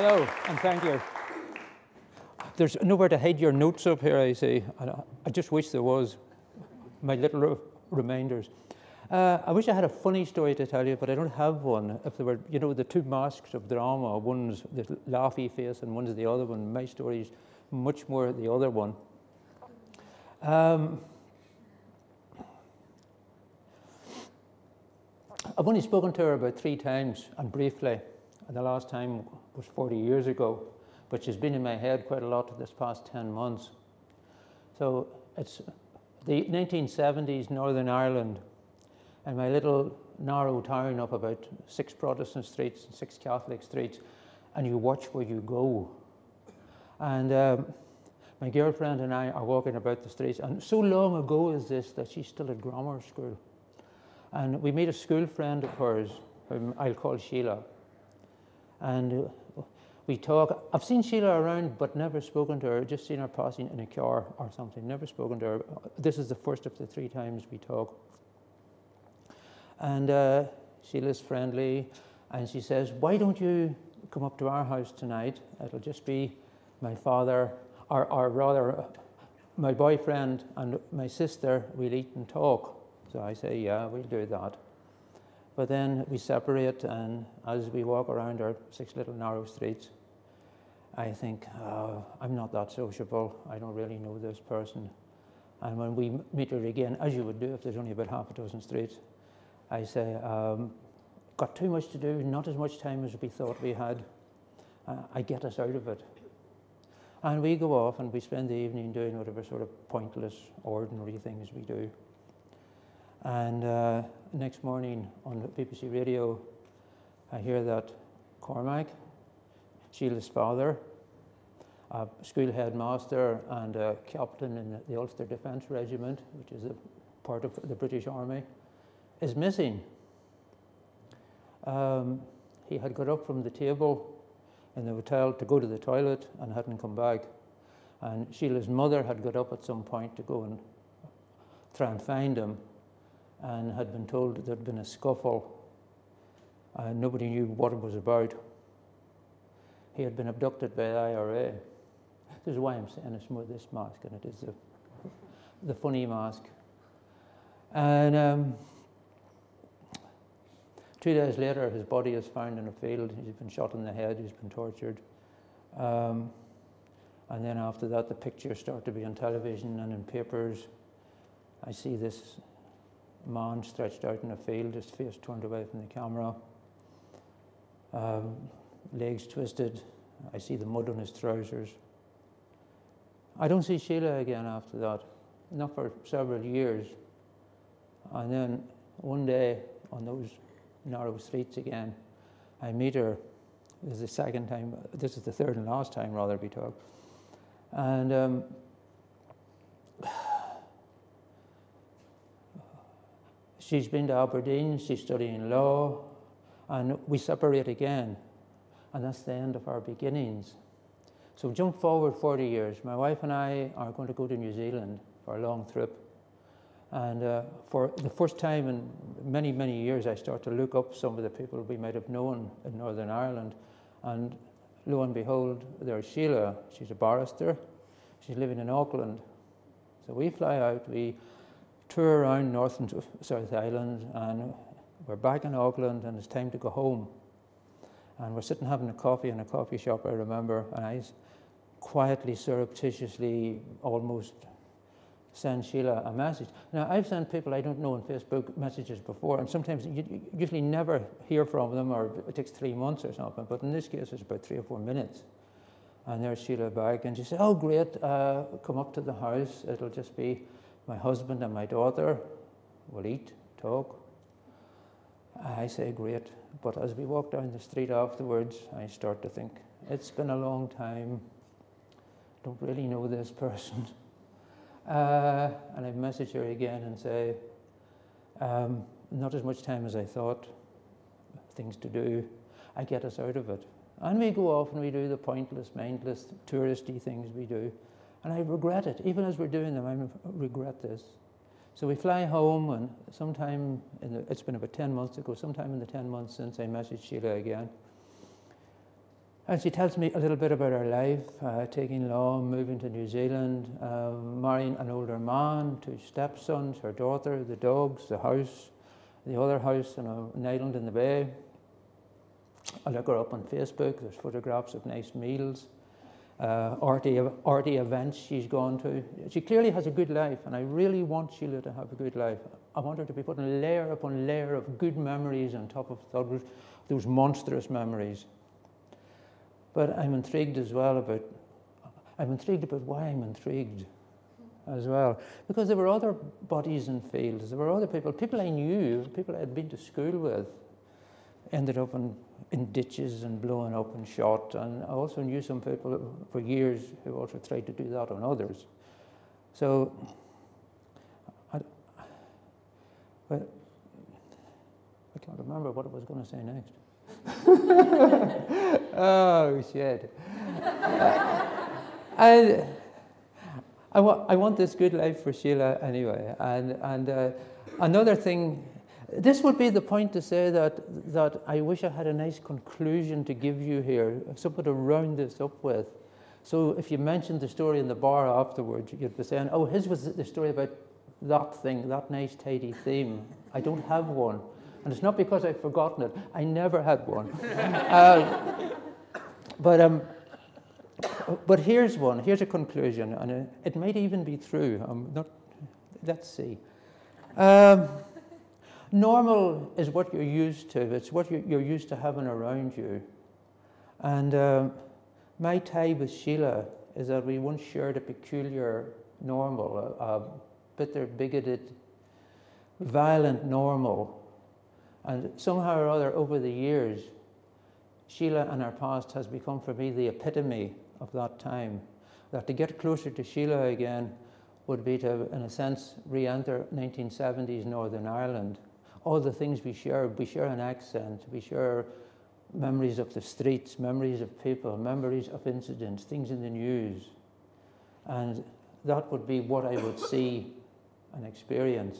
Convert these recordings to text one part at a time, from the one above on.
Hello, and thank you. There's nowhere to hide your notes up here, I see. I- just wish there was. My little re- reminders. Uh, I wish I had a funny story to tell you, but I don't have one. If there were, you know, the two masks of drama, one's the laughy face and one's the other one. My story's much more the other one. Um, I've only spoken to her about three times and briefly, and the last time was 40 years ago, but she's been in my head quite a lot this past 10 months. So it's the 1970s Northern Ireland, and my little narrow town up about six Protestant streets and six Catholic streets, and you watch where you go. And um, my girlfriend and I are walking about the streets, and so long ago is this that she's still at grammar school. And we meet a school friend of hers, whom I'll call Sheila. And we talk. I've seen Sheila around, but never spoken to her, just seen her passing in a car or something, never spoken to her. This is the first of the three times we talk. And uh, Sheila's friendly, and she says, Why don't you come up to our house tonight? It'll just be my father, or, or rather, my boyfriend and my sister. We'll eat and talk. So I say, Yeah, we'll do that. But then we separate, and as we walk around our six little narrow streets, I think, oh, I'm not that sociable. I don't really know this person. And when we meet her again, as you would do if there's only about half a dozen streets, I say, um, got too much to do, not as much time as we thought we had. Uh, I get us out of it. And we go off and we spend the evening doing whatever sort of pointless, ordinary things we do. And uh, next morning on BBC radio, I hear that Cormac, Sheila's father, a school headmaster and a captain in the- Ulster Defence Regiment, which is a part of the British Army, is missing. Um, he had got up from the table in the hotel to go to the toilet and hadn't come back. And Sheila's mother had got up at some point to go and try and find him and had been told that there'd been a scuffle and nobody knew what it was about. He had been abducted by the IRA. This is why I'm saying it's more this mask, and it is the, the funny mask. And um, two days later, his body is found in a field. He's been shot in the head, he's been tortured. Um, and then after that, the pictures start to be on television and in papers. I see this man stretched out in a field, his face turned away from the camera, um, legs twisted. I see the mud on his trousers. I don't see Sheila again after that, not for several years. And then one day on those narrow streets again, I meet her. This is the second time, this is the third and last time, rather, we talk. And um, she's been to Aberdeen, she's studying law, and we separate again. And that's the end of our beginnings. So jump forward 40 years. My wife and I are going to go to New Zealand for a long trip. And uh, for the first time in many, many years, I start to look up some of the people we might have known in Northern Ireland. And lo and behold, there's Sheila. She's a barrister. She's living in Auckland. So we fly out, we tour around North and South Island, and we're back in Auckland, and it's time to go home. And we're sitting having a coffee in a coffee shop, I remember, and I quietly, surreptitiously, almost send Sheila a message. Now, I've sent people I don't know on Facebook messages before, and sometimes you usually never hear from them, or it takes three months or something. But in this case, it's about three or four minutes. And there's Sheila back, and she said, "Oh, great! Uh, come up to the house. It'll just be my husband and my daughter We'll eat, talk. I say, great. But as we walk down the street afterwards, I start to think, it's been a long time. Don't really know this person. Uh, and I message her again and say, um, not as much time as I thought, things to do. I get us out of it. And we go off and we do the pointless, mindless, touristy things we do. And I regret it. Even as we're doing them, I regret this. So we fly home, and sometime, the, it's been about 10 months ago, sometime in the 10 months since I messaged Sheila again. And she tells me a little bit about her life, uh, taking law, moving to New Zealand, um, marrying an older man, two stepsons, her daughter, the dogs, the house, the other house on an island in the bay. I look her up on Facebook, there's photographs of nice meals, uh, arty, arty events she's gone to. She clearly has a good life, and I really want Sheila to have a good life. I want her to be putting layer upon layer of good memories on top of those, those monstrous memories. But I'm intrigued as well about, I'm intrigued about why I'm intrigued as well. Because there were other bodies and fields, there were other people, people I knew, people I had been to school with, ended up in, in ditches and blown up and shot. And I also knew some people for years who also tried to do that on others. So, I, well, I can't remember what I was going to say next. oh, shit. I, I, wa- I want this good life for Sheila anyway. And, and uh, another thing, this would be the point to say that, that I wish I had a nice conclusion to give you here, something to round this up with. So if you mentioned the story in the bar afterwards, you'd be saying, oh, his was the story about that thing, that nice, tidy theme. I don't have one. And it's not because I've forgotten it, I never had one. uh, but, um, but here's one, here's a conclusion, and it, it might even be true. I'm not, let's see. Um, normal is what you're used to, it's what you're, used to having around you. And um, my tie with Sheila is that we once shared a peculiar normal, a, a bitter, bigoted, violent normal and somehow or other, over the years, Sheila and her past has become for me the epitome of that time. That to get closer to Sheila again would be to, in a sense, re enter 1970s Northern Ireland. All the things we share, we share an accent, we share memories of the streets, memories of people, memories of incidents, things in the news. And that would be what I would see and experience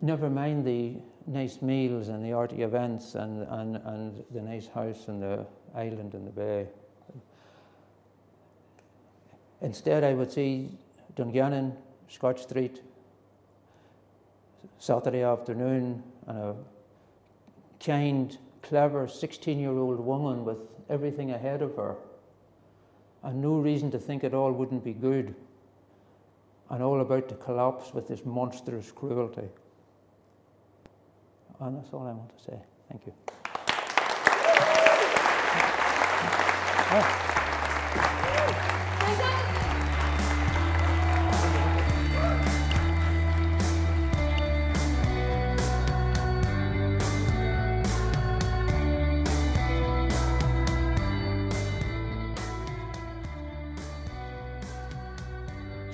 never mind the nice meals and the arty events and, and, and the nice house and the island and the bay. Instead, I would see Dungannon, Scotch Street, Saturday afternoon, and a kind, clever 16 year old woman with everything ahead of her, and no reason to think it all wouldn't be good and all about to collapse with this monstrous cruelty. And that's all I want to say. Thank you.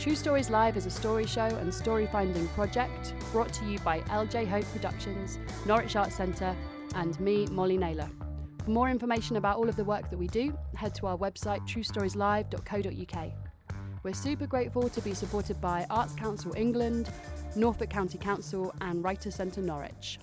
True Stories Live is a story show and story finding project brought to you by LJ Hope Productions, Norwich Arts Centre, and me, Molly Naylor. For more information about all of the work that we do, head to our website truestorieslive.co.uk. We're super grateful to be supported by Arts Council England, Norfolk County Council, and Writers Centre Norwich.